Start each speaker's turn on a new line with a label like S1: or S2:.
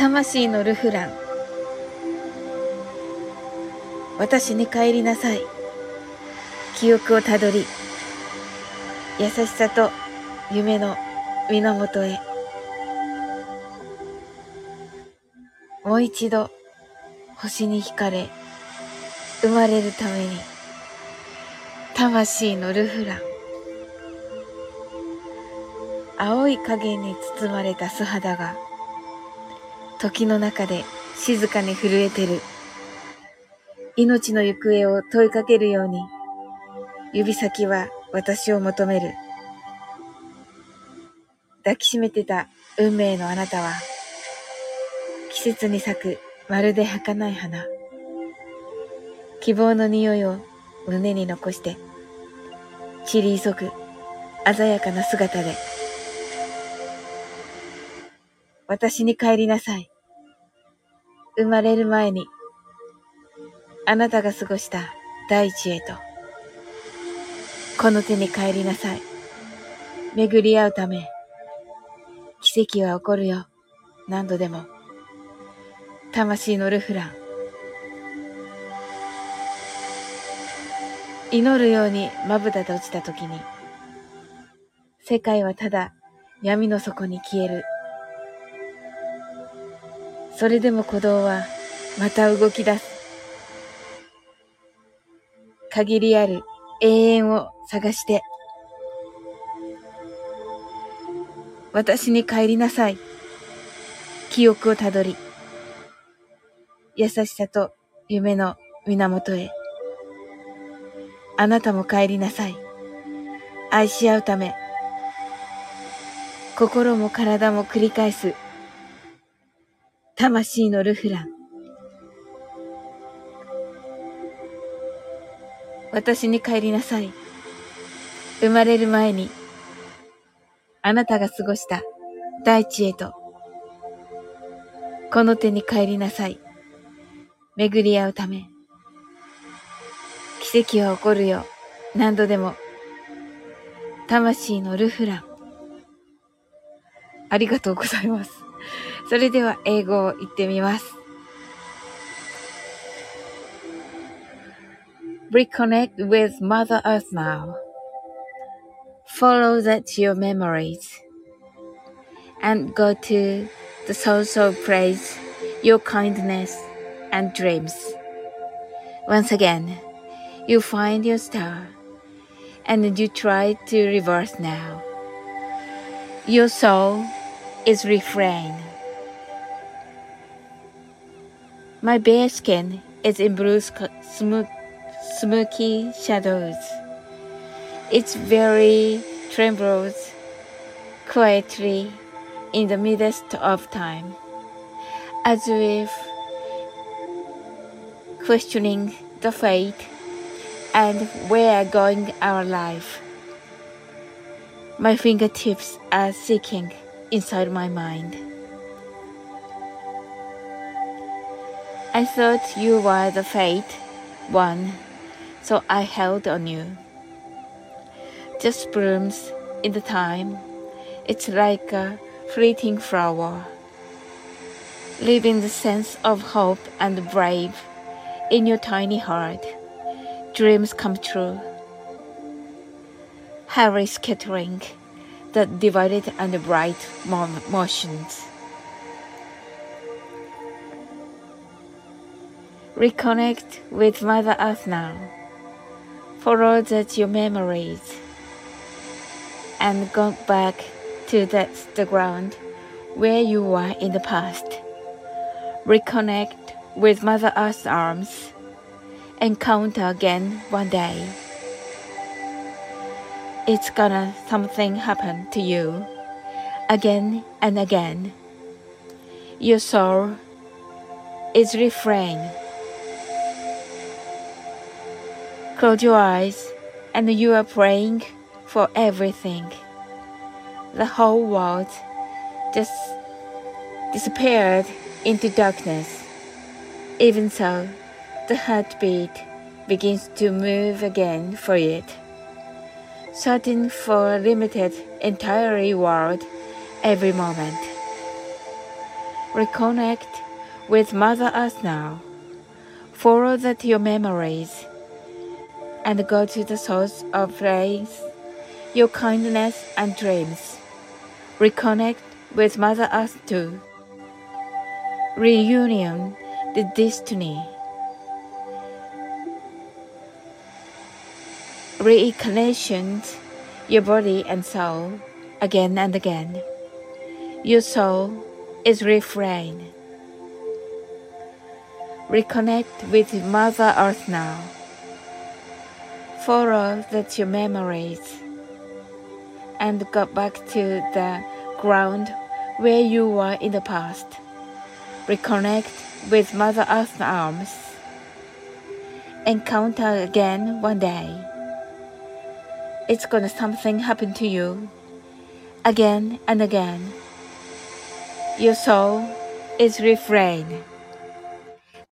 S1: 魂のルフラン。私に帰りなさい。記憶をたどり、優しさと夢の源へ。もう一度星に惹かれ、生まれるために、魂のルフラン。青い影に包まれた素肌が、時の中で静かに震えてる。命の行方を問いかけるように、指先は私を求める。抱きしめてた運命のあなたは、季節に咲くまるで儚い花。希望の匂いを胸に残して、散り急ぐ鮮やかな姿で、私に帰りなさい。生まれる前に、あなたが過ごした大地へと、この手に帰りなさい。巡り合うため、奇跡は起こるよ。何度でも。魂のルフラン。祈るようにまぶたで落ちた時に、世界はただ闇の底に消える。それでも鼓動はまた動き出す。限りある永遠を探して。私に帰りなさい。記憶をたどり。優しさと夢の源へ。あなたも帰りなさい。愛し合うため。心も体も繰り返す。魂のルフラン。私に帰りなさい。生まれる前に、あなたが過ごした大地へと、この手に帰りなさい。巡り合うため。奇跡は起こるよ。何度でも。魂のルフラン。ありがとうございます。それでは英語を言ってみます。Reconnect with Mother Earth now. Follow that your memories and go to the source of praise, your kindness and dreams. Once again, you find your star and you try to reverse now. Your soul is refrain. My bare skin is in blue smoke, smoky shadows. It's very trembles quietly in the midst of time, as if questioning the fate and where going our life. My fingertips are seeking inside my mind. I thought you were the fate one, so I held on you. Just blooms in the time, it's like a fleeting flower, leaving the sense of hope and brave in your tiny heart. Dreams come true. Harry scattering the divided and bright motions. Reconnect with Mother Earth now. Follow that your memories and go back to that the ground where you were in the past. Reconnect with Mother Earth's arms and count again one day. It's gonna something happen to you again and again. Your soul is refrain Close your eyes and you are praying for everything. The whole world just disappeared into darkness. Even so, the heartbeat begins to move again for it. Searching for a limited, entirely world every moment. Reconnect with Mother Earth now. Follow that your memories and go to the source of praise, your kindness and dreams. Reconnect with Mother Earth too. Reunion the destiny. Reincarnation your body and soul again and again. Your soul is refrain. Reconnect with Mother Earth now. Follow that your memories and go back to the ground where you were in the past. Reconnect with Mother Earth's arms. Encounter again one day. It's gonna something happen to you again and again. Your soul is refrain.